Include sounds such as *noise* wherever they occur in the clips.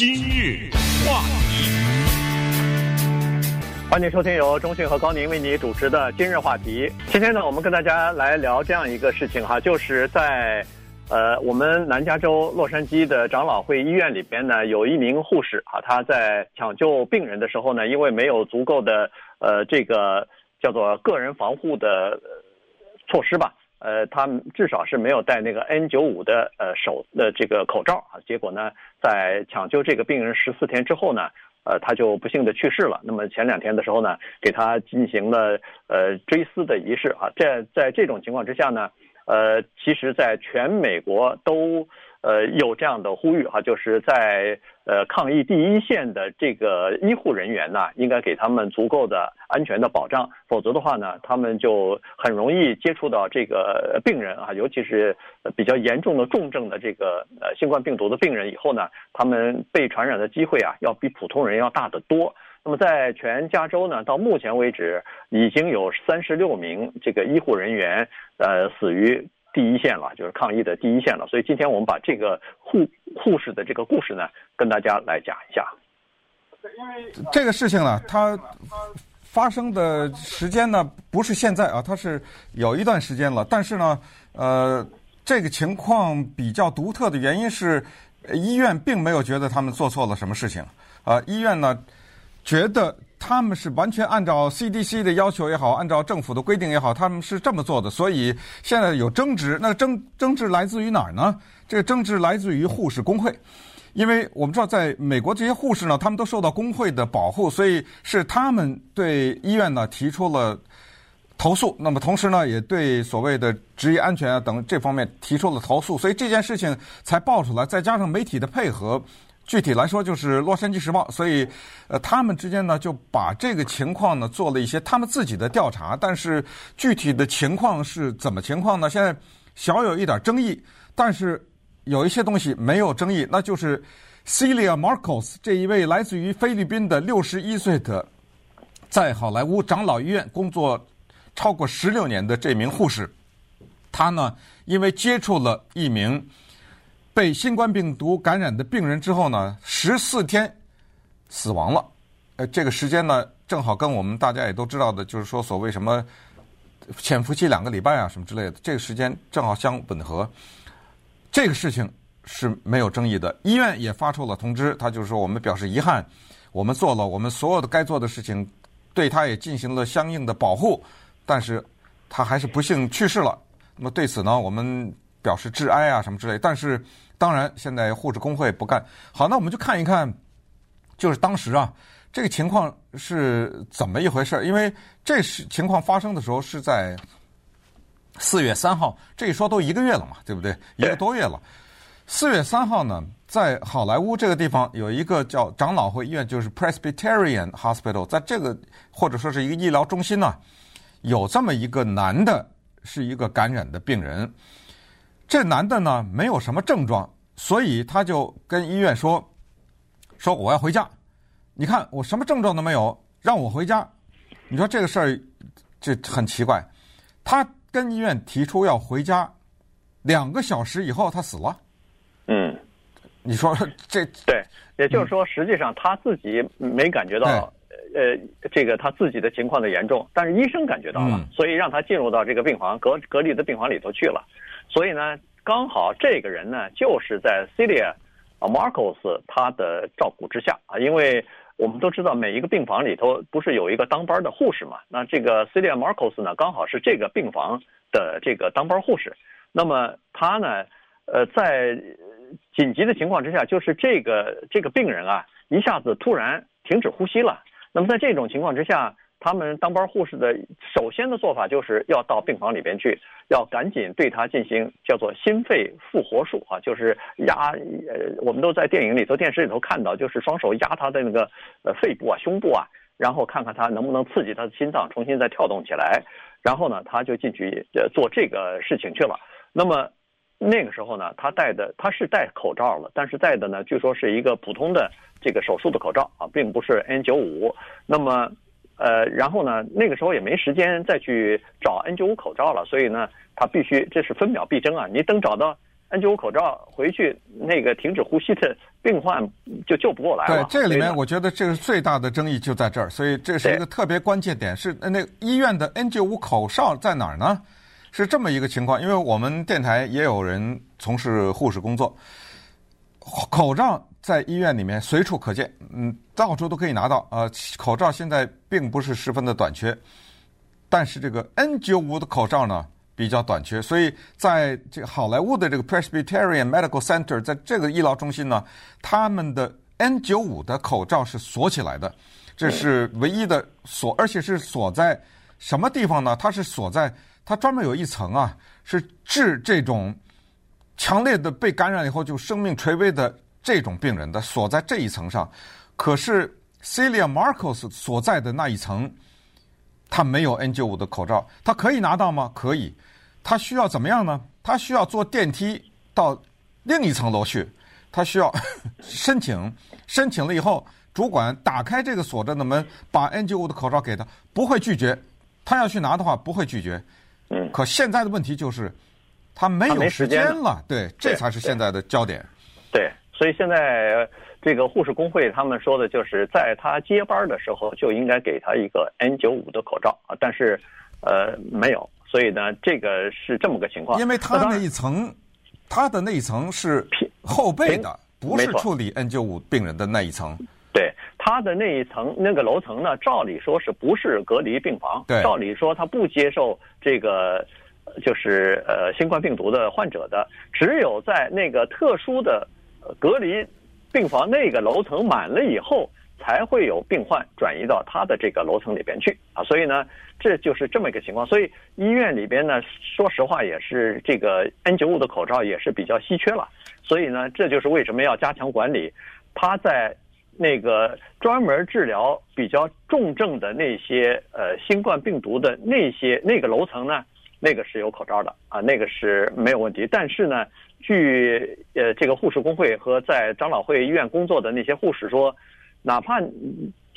今日话题，欢迎收听由中讯和高宁为你主持的今日话题。今天呢，我们跟大家来聊这样一个事情哈，就是在呃我们南加州洛杉矶的长老会医院里边呢，有一名护士啊，他在抢救病人的时候呢，因为没有足够的呃这个叫做个人防护的措施吧。呃，他至少是没有戴那个 N 九五的呃手的这个口罩啊，结果呢，在抢救这个病人十四天之后呢，呃，他就不幸的去世了。那么前两天的时候呢，给他进行了呃追思的仪式啊。在在这种情况之下呢，呃，其实在全美国都。呃，有这样的呼吁哈，就是在呃抗疫第一线的这个医护人员呢，应该给他们足够的安全的保障，否则的话呢，他们就很容易接触到这个病人啊，尤其是比较严重的重症的这个呃新冠病毒的病人，以后呢，他们被传染的机会啊，要比普通人要大得多。那么在全加州呢，到目前为止已经有三十六名这个医护人员呃死于。第一线了，就是抗疫的第一线了。所以今天我们把这个护护士的这个故事呢，跟大家来讲一下。因为这个事情呢，它发生的时间呢，不是现在啊，它是有一段时间了。但是呢，呃，这个情况比较独特的原因是，医院并没有觉得他们做错了什么事情。啊、医院呢，觉得。他们是完全按照 CDC 的要求也好，按照政府的规定也好，他们是这么做的。所以现在有争执，那争争执来自于哪儿呢？这个争执来自于护士工会，因为我们知道，在美国这些护士呢，他们都受到工会的保护，所以是他们对医院呢提出了投诉。那么同时呢，也对所谓的职业安全啊等这方面提出了投诉，所以这件事情才爆出来。再加上媒体的配合。具体来说就是《洛杉矶时报》，所以，呃，他们之间呢就把这个情况呢做了一些他们自己的调查，但是具体的情况是怎么情况呢？现在小有一点争议，但是有一些东西没有争议，那就是 Celia Marcos 这一位来自于菲律宾的六十一岁的，在好莱坞长老医院工作超过十六年的这名护士，他呢因为接触了一名。被新冠病毒感染的病人之后呢，十四天死亡了。呃，这个时间呢，正好跟我们大家也都知道的，就是说所谓什么潜伏期两个礼拜啊，什么之类的，这个时间正好相吻合。这个事情是没有争议的，医院也发出了通知，他就是说我们表示遗憾，我们做了我们所有的该做的事情，对他也进行了相应的保护，但是他还是不幸去世了。那么对此呢，我们。表示致哀啊，什么之类。但是，当然，现在护士工会不干。好，那我们就看一看，就是当时啊，这个情况是怎么一回事？因为这是情况发生的时候是在四月三号，这一说都一个月了嘛，对不对？一个多月了。四月三号呢，在好莱坞这个地方有一个叫长老会医院，就是 Presbyterian Hospital，在这个或者说是一个医疗中心呢，有这么一个男的，是一个感染的病人。这男的呢，没有什么症状，所以他就跟医院说：“说我要回家，你看我什么症状都没有，让我回家。”你说这个事儿，这很奇怪。他跟医院提出要回家，两个小时以后他死了。嗯，*laughs* 你说这对，也就是说，实际上他自己没感觉到，呃，这个他自己的情况的严重，但是医生感觉到了，所以让他进入到这个病房隔隔离的病房里头去了。所以呢，刚好这个人呢，就是在 Celia Marcos 他的照顾之下啊，因为我们都知道每一个病房里头不是有一个当班的护士嘛，那这个 Celia Marcos 呢，刚好是这个病房的这个当班护士。那么他呢，呃，在紧急的情况之下，就是这个这个病人啊，一下子突然停止呼吸了。那么在这种情况之下，他们当班护士的首先的做法就是要到病房里边去，要赶紧对他进行叫做心肺复活术啊，就是压呃，我们都在电影里头、电视里头看到，就是双手压他的那个呃肺部啊、胸部啊，然后看看他能不能刺激他的心脏重新再跳动起来，然后呢，他就进去呃做这个事情去了。那么那个时候呢，他戴的他是戴口罩了，但是戴的呢，据说是一个普通的这个手术的口罩啊，并不是 N95。那么呃，然后呢，那个时候也没时间再去找 N95 口罩了，所以呢，他必须这是分秒必争啊！你等找到 N95 口罩回去，那个停止呼吸的 *laughs* 病患就救不过来了。对，这个里面我觉得这个最大的争议就在这儿，所以这是一个特别关键点。是那医院的 N95 口罩在哪儿呢？是这么一个情况，因为我们电台也有人从事护士工作，口罩在医院里面随处可见，嗯，到处都可以拿到。呃，口罩现在并不是十分的短缺，但是这个 N95 的口罩呢，比较短缺，所以在这个好莱坞的这个 Presbyterian Medical Center，在这个医疗中心呢，他们的 N95 的口罩是锁起来的，这是唯一的锁，而且是锁在什么地方呢？它是锁在它专门有一层啊，是治这种强烈的被感染以后就生命垂危的这种病人的，锁在这一层上。可是 Celia Marcos 所在的那一层，他没有 N95 的口罩，他可以拿到吗？可以。他需要怎么样呢？他需要坐电梯到另一层楼去，他需要 *laughs* 申请，申请了以后，主管打开这个锁着的门，把 N95 的口罩给他，不会拒绝。他要去拿的话，不会拒绝。嗯。可现在的问题就是，他没有时间了。对，这才是现在的焦点。所以现在这个护士工会他们说的就是，在他接班的时候就应该给他一个 N95 的口罩啊，但是呃没有。所以呢，这个是这么个情况。因为他那一层，他的那一层是后背的，不是处理 N95 病人的那一层。对，他的那一层那个楼层呢，照理说是不是隔离病房？对，照理说他不接受这个，就是呃新冠病毒的患者的。只有在那个特殊的隔离病房那个楼层满了以后，才会有病患转移到他的这个楼层里边去啊。所以呢。这就是这么一个情况，所以医院里边呢，说实话也是这个 N95 的口罩也是比较稀缺了，所以呢，这就是为什么要加强管理。他在那个专门治疗比较重症的那些呃新冠病毒的那些那个楼层呢，那个是有口罩的啊，那个是没有问题。但是呢，据呃这个护士工会和在长老会医院工作的那些护士说，哪怕。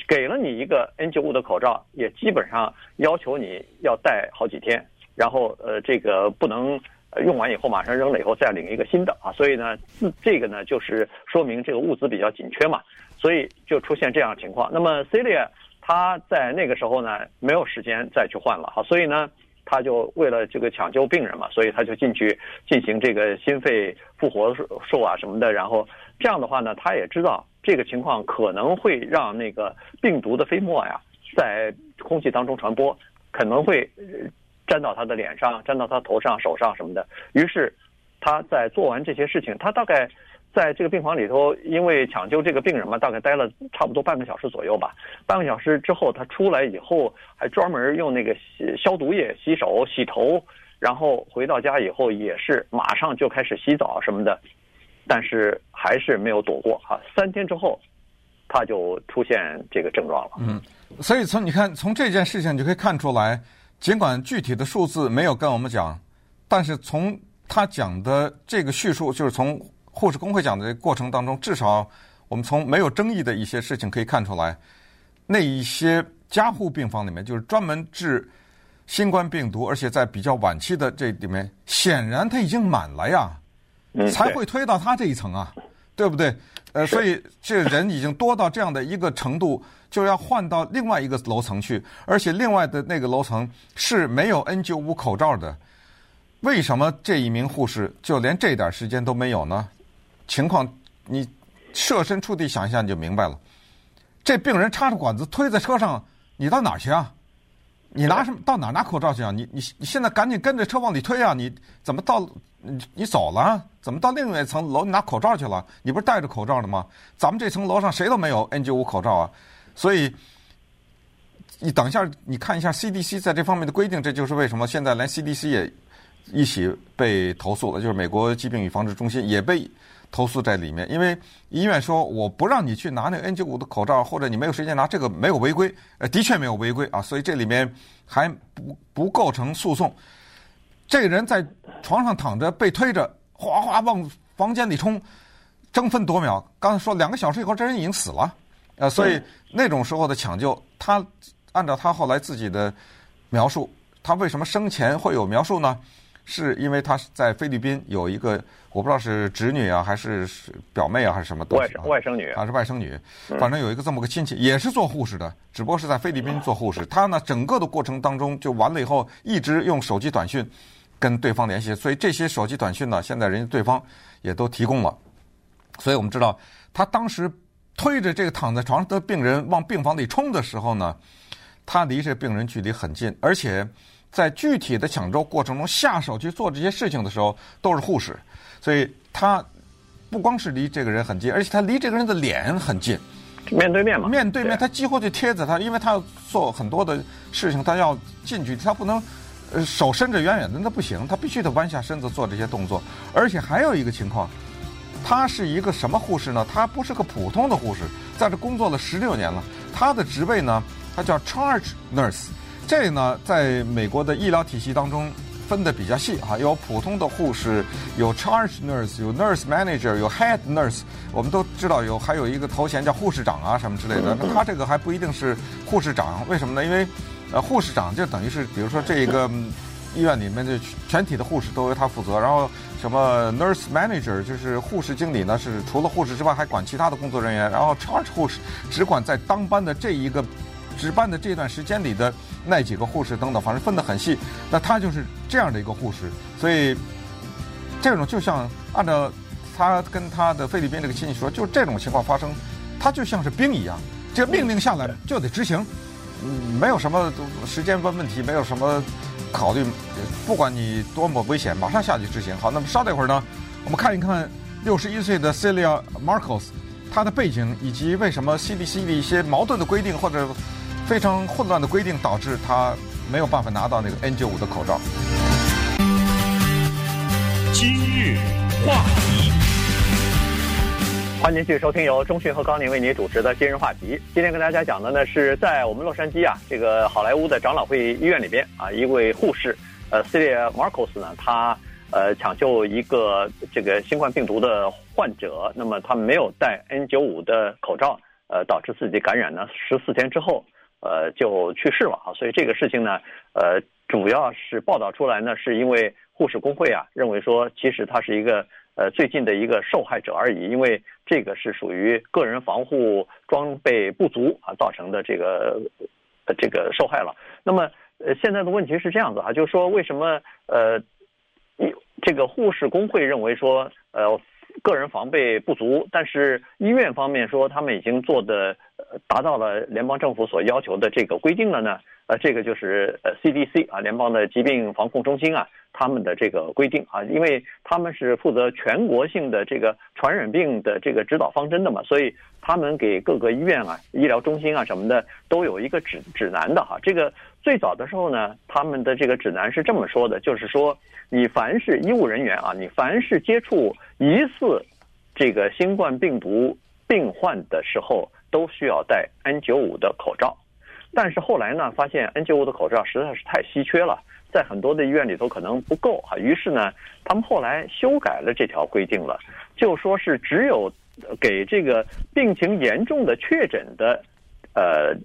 给了你一个 N95 的口罩，也基本上要求你要戴好几天，然后呃，这个不能用完以后马上扔了以后再领一个新的啊。所以呢，这个呢就是说明这个物资比较紧缺嘛，所以就出现这样的情况。那么 Celia 他在那个时候呢没有时间再去换了哈，所以呢他就为了这个抢救病人嘛，所以他就进去进行这个心肺复活术啊什么的，然后这样的话呢，他也知道。这个情况可能会让那个病毒的飞沫呀，在空气当中传播，可能会沾到他的脸上、沾到他头上、手上什么的。于是他在做完这些事情，他大概在这个病房里头，因为抢救这个病人嘛，大概待了差不多半个小时左右吧。半个小时之后，他出来以后，还专门用那个消毒液洗手、洗头，然后回到家以后也是马上就开始洗澡什么的。但是还是没有躲过哈，三天之后，他就出现这个症状了。嗯，所以从你看，从这件事情你就可以看出来，尽管具体的数字没有跟我们讲，但是从他讲的这个叙述，就是从护士工会讲的这过程当中，至少我们从没有争议的一些事情可以看出来，那一些加护病房里面，就是专门治新冠病毒，而且在比较晚期的这里面，显然它已经满了呀。才会推到他这一层啊，对不对？呃，所以 *laughs* 这人已经多到这样的一个程度，就要换到另外一个楼层去，而且另外的那个楼层是没有 N 九五口罩的。为什么这一名护士就连这点时间都没有呢？情况你设身处地想一下你就明白了。这病人插着管子推在车上，你到哪儿去啊？你拿什么到哪儿拿口罩去啊？你你你现在赶紧跟着车往里推啊！你怎么到？你你走了，怎么到另外一层楼你拿口罩去了？你不是戴着口罩的吗？咱们这层楼上谁都没有 N95 口罩啊，所以你等一下，你看一下 CDC 在这方面的规定，这就是为什么现在连 CDC 也一起被投诉了，就是美国疾病与防治中心也被投诉在里面，因为医院说我不让你去拿那个 N 九五的口罩，或者你没有时间拿，这个没有违规，呃，的确没有违规啊，所以这里面还不不构成诉讼。这个人在床上躺着，被推着，哗哗往房间里冲，争分夺秒。刚才说两个小时以后，这人已经死了，呃，所以那种时候的抢救，他按照他后来自己的描述，他为什么生前会有描述呢？是因为他在菲律宾有一个，我不知道是侄女啊，还是表妹啊，还是什么东西、啊？外甥女啊是外甥女？反正有一个这么个亲戚，也是做护士的，只不过是在菲律宾做护士。他呢，整个的过程当中就完了以后，一直用手机短讯跟对方联系，所以这些手机短讯呢，现在人家对方也都提供了。所以我们知道，他当时推着这个躺在床上的病人往病房里冲的时候呢，他离这病人距离很近，而且。在具体的抢救过程中下手去做这些事情的时候，都是护士，所以他不光是离这个人很近，而且他离这个人的脸很近，面对面嘛，面对面，他几乎就贴着他，因为他要做很多的事情，他要近距离，他不能呃手伸着远远的，那不行，他必须得弯下身子做这些动作。而且还有一个情况，他是一个什么护士呢？他不是个普通的护士，在这工作了十六年了，他的职位呢，他叫 charge nurse。这呢，在美国的医疗体系当中分得比较细哈，有普通的护士，有 charge nurse，有 nurse manager，有 head nurse。我们都知道有还有一个头衔叫护士长啊什么之类的。那他这个还不一定是护士长，为什么呢？因为呃，护士长就等于是，比如说这一个医院里面的全体的护士都由他负责，然后什么 nurse manager 就是护士经理呢，是除了护士之外还管其他的工作人员，然后 charge 护士只管在当班的这一个。值班的这段时间里的那几个护士等等，反正分得很细。那他就是这样的一个护士，所以这种就像按照他跟他的菲律宾这个亲戚说，就这种情况发生，他就像是兵一样，这命令下来就得执行，嗯，没有什么时间问问题，没有什么考虑，不管你多么危险，马上下去执行。好，那么稍等一会儿呢，我们看一看六十一岁的 Celia Marcos，他的背景以及为什么 CDC 的一些矛盾的规定或者。非常混乱的规定导致他没有办法拿到那个 N95 的口罩。今日话题，欢迎继续收听由中讯和高宁为您主持的今日话题。今天跟大家讲的呢是在我们洛杉矶啊这个好莱坞的长老会医院里边啊一位护士呃 Celia Marcos 呢，他呃抢救一个这个新冠病毒的患者，那么他没有戴 N95 的口罩，呃导致自己感染呢十四天之后。呃，就去世了啊，所以这个事情呢，呃，主要是报道出来呢，是因为护士工会啊认为说，其实他是一个呃最近的一个受害者而已，因为这个是属于个人防护装备不足啊造成的这个呃这个受害了。那么呃现在的问题是这样子啊，就是说为什么呃这个护士工会认为说呃。个人防备不足，但是医院方面说他们已经做的达到了联邦政府所要求的这个规定了呢。呃，这个就是呃 CDC 啊，联邦的疾病防控中心啊，他们的这个规定啊，因为他们是负责全国性的这个传染病的这个指导方针的嘛，所以他们给各个医院啊、医疗中心啊什么的都有一个指指南的哈。这个最早的时候呢，他们的这个指南是这么说的，就是说你凡是医务人员啊，你凡是接触疑似这个新冠病毒病患的时候，都需要戴 N95 的口罩。但是后来呢，发现 N95 的口罩实在是太稀缺了，在很多的医院里头可能不够啊。于是呢，他们后来修改了这条规定了，就说是只有给这个病情严重的确诊的，呃，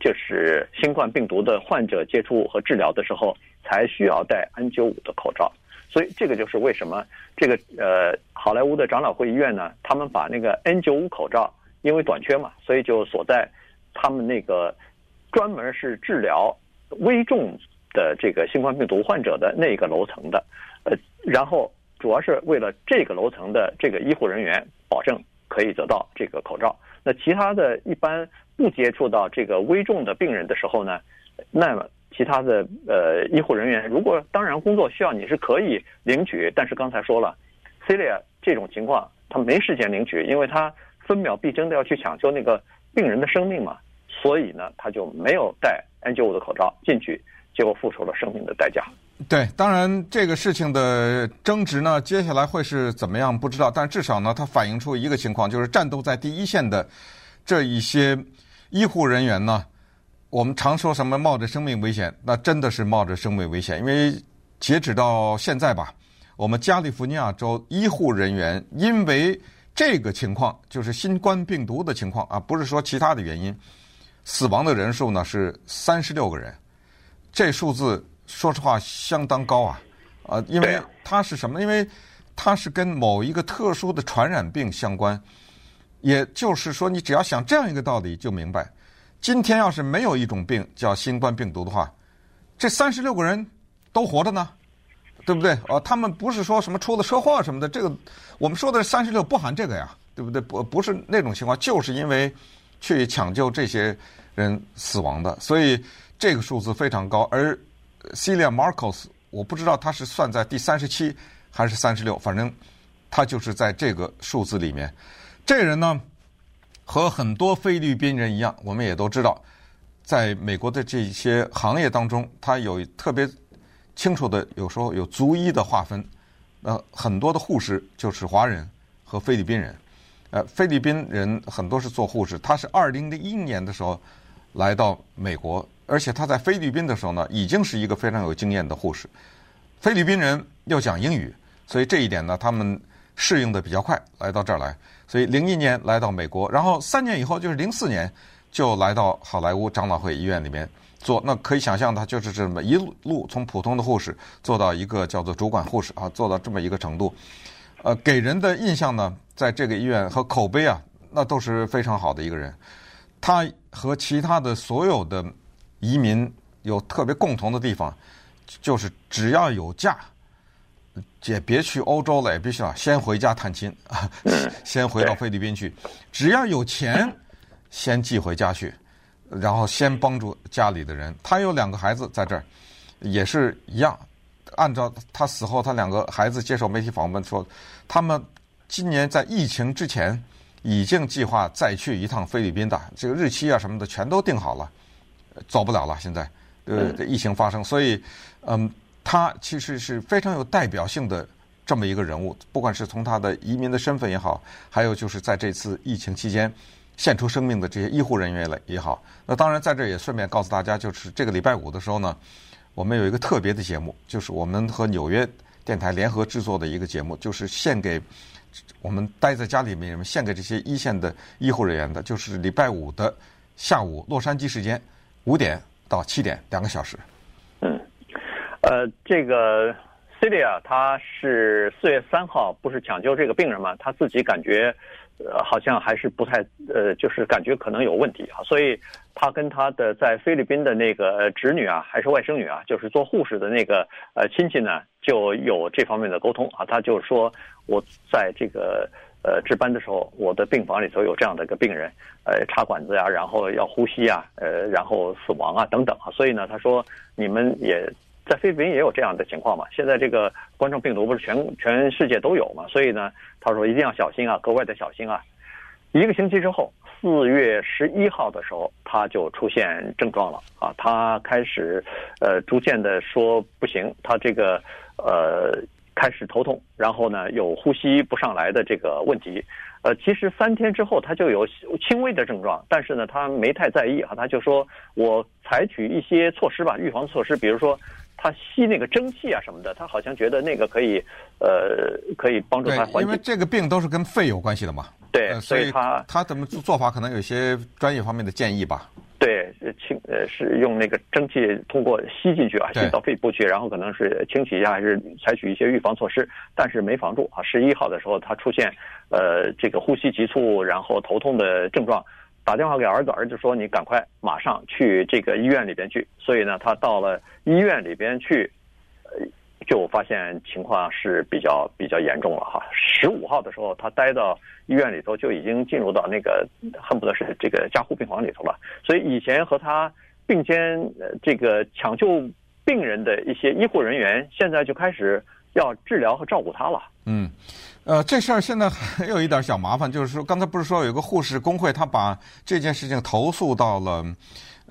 就是新冠病毒的患者接触和治疗的时候，才需要戴 N95 的口罩。所以这个就是为什么这个呃好莱坞的长老会医院呢，他们把那个 N95 口罩因为短缺嘛，所以就锁在他们那个。专门是治疗危重的这个新冠病毒患者的那个楼层的，呃，然后主要是为了这个楼层的这个医护人员保证可以得到这个口罩。那其他的一般不接触到这个危重的病人的时候呢，那么其他的呃医护人员如果当然工作需要你是可以领取，但是刚才说了，Celia 这种情况他没时间领取，因为他分秒必争的要去抢救那个病人的生命嘛。所以呢，他就没有戴 N95 的口罩进去，结果付出了生命的代价。对，当然这个事情的争执呢，接下来会是怎么样不知道，但至少呢，它反映出一个情况，就是战斗在第一线的这一些医护人员呢，我们常说什么冒着生命危险，那真的是冒着生命危险，因为截止到现在吧，我们加利福尼亚州医护人员因为这个情况，就是新冠病毒的情况啊，不是说其他的原因。死亡的人数呢是三十六个人，这数字说实话相当高啊。啊，因为它是什么？因为它是跟某一个特殊的传染病相关。也就是说，你只要想这样一个道理，就明白，今天要是没有一种病叫新冠病毒的话，这三十六个人都活着呢，对不对？啊，他们不是说什么出了车祸什么的，这个我们说的三十六不含这个呀，对不对？不不是那种情况，就是因为去抢救这些人死亡的，所以这个数字非常高。而 Celia Marcos，我不知道他是算在第三十七还是三十六，反正他就是在这个数字里面。这人呢，和很多菲律宾人一样，我们也都知道，在美国的这些行业当中，他有特别清楚的，有时候有族裔的划分。呃，很多的护士就是华人和菲律宾人。呃，菲律宾人很多是做护士，他是二零零一年的时候来到美国，而且他在菲律宾的时候呢，已经是一个非常有经验的护士。菲律宾人要讲英语，所以这一点呢，他们适应的比较快，来到这儿来。所以零一年来到美国，然后三年以后就是零四年就来到好莱坞长老会医院里面做。那可以想象，他就是这么一路从普通的护士做到一个叫做主管护士啊，做到这么一个程度。呃，给人的印象呢，在这个医院和口碑啊，那都是非常好的一个人。他和其他的所有的移民有特别共同的地方，就是只要有假。姐，别去欧洲了，也必须要先回家探亲啊，先回到菲律宾去。只要有钱，先寄回家去，然后先帮助家里的人。他有两个孩子在这儿，也是一样。按照他死后，他两个孩子接受媒体访问说，他们今年在疫情之前已经计划再去一趟菲律宾的，这个日期啊什么的全都定好了，走不了了。现在呃，疫情发生，所以嗯。他其实是非常有代表性的这么一个人物，不管是从他的移民的身份也好，还有就是在这次疫情期间献出生命的这些医护人员了也好。那当然在这也顺便告诉大家，就是这个礼拜五的时候呢，我们有一个特别的节目，就是我们和纽约电台联合制作的一个节目，就是献给我们待在家里面人，献给这些一线的医护人员的，就是礼拜五的下午洛杉矶时间五点到七点两个小时。呃，这个 Celia 他是四月三号不是抢救这个病人嘛？他自己感觉，呃，好像还是不太，呃，就是感觉可能有问题啊，所以他跟他的在菲律宾的那个侄女啊，还是外甥女啊，就是做护士的那个呃亲戚呢，就有这方面的沟通啊。他就说，我在这个呃值班的时候，我的病房里头有这样的一个病人，呃，插管子呀，然后要呼吸啊，呃，然后死亡啊等等啊。所以呢，他说你们也。在菲律宾也有这样的情况嘛？现在这个冠状病毒不是全全世界都有嘛？所以呢，他说一定要小心啊，格外的小心啊。一个星期之后，四月十一号的时候，他就出现症状了啊，他开始呃逐渐的说不行，他这个呃开始头痛，然后呢有呼吸不上来的这个问题。呃，其实三天之后他就有轻微的症状，但是呢他没太在意啊，他就说我采取一些措施吧，预防措施，比如说。他吸那个蒸汽啊什么的，他好像觉得那个可以，呃，可以帮助他缓解。因为这个病都是跟肺有关系的嘛。对，呃、所以他他怎么做做法可能有一些专业方面的建议吧。对，清呃是用那个蒸汽通过吸进去啊，吸到肺部去，然后可能是清洗一下，还是采取一些预防措施，但是没防住啊。十一号的时候他出现呃这个呼吸急促，然后头痛的症状。打电话给儿子，儿子说：“你赶快马上去这个医院里边去。”所以呢，他到了医院里边去，呃，就发现情况是比较比较严重了哈。十五号的时候，他待到医院里头就已经进入到那个恨不得是这个加护病房里头了。所以以前和他并肩呃这个抢救病人的一些医护人员，现在就开始要治疗和照顾他了。嗯。呃，这事儿现在还有一点小麻烦，就是说，刚才不是说有个护士工会，他把这件事情投诉到了，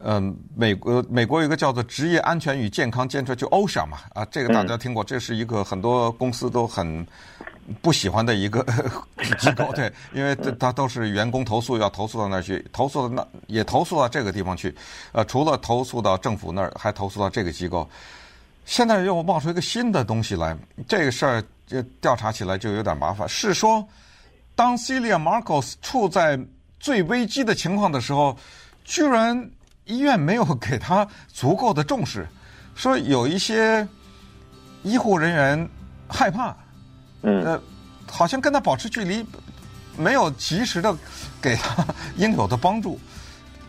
呃，美国美国有一个叫做职业安全与健康监察，就 OSHA 嘛，啊，这个大家听过，这是一个很多公司都很不喜欢的一个机构，对，因为他都是员工投诉要投诉到那儿去，投诉到那也投诉到这个地方去，呃，除了投诉到政府那儿，还投诉到这个机构。现在又冒出一个新的东西来，这个事儿就调查起来就有点麻烦。是说，当 Celia Marcos 处在最危机的情况的时候，居然医院没有给他足够的重视，说有一些医护人员害怕，嗯，呃，好像跟他保持距离，没有及时的给他 *laughs* 应有的帮助。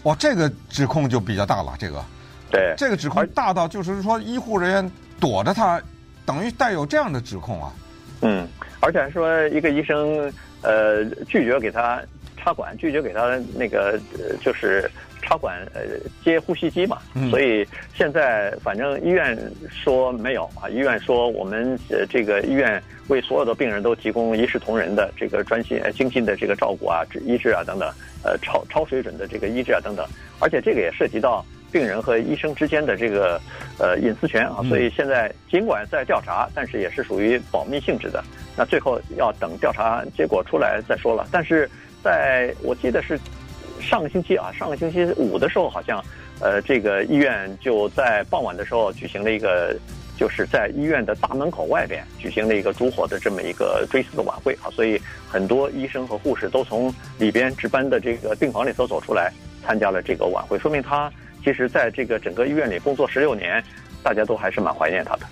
哇，这个指控就比较大了，这个，对，这个指控大到就是说医护人员躲着他，等于带有这样的指控啊。嗯，而且还说一个医生呃拒绝给他插管，拒绝给他那个呃就是。插管呃接呼吸机嘛，所以现在反正医院说没有啊，医院说我们呃这个医院为所有的病人都提供一视同仁的这个专心呃精心的这个照顾啊、医治啊等等，呃超超水准的这个医治啊等等，而且这个也涉及到病人和医生之间的这个呃隐私权啊，所以现在尽管在调查，但是也是属于保密性质的，那最后要等调查结果出来再说了。但是在我记得是。上个星期啊，上个星期五的时候，好像，呃，这个医院就在傍晚的时候举行了一个，就是在医院的大门口外边举行了一个烛火的这么一个追思的晚会啊，所以很多医生和护士都从里边值班的这个病房里头走出来参加了这个晚会，说明他其实在这个整个医院里工作十六年，大家都还是蛮怀念他的。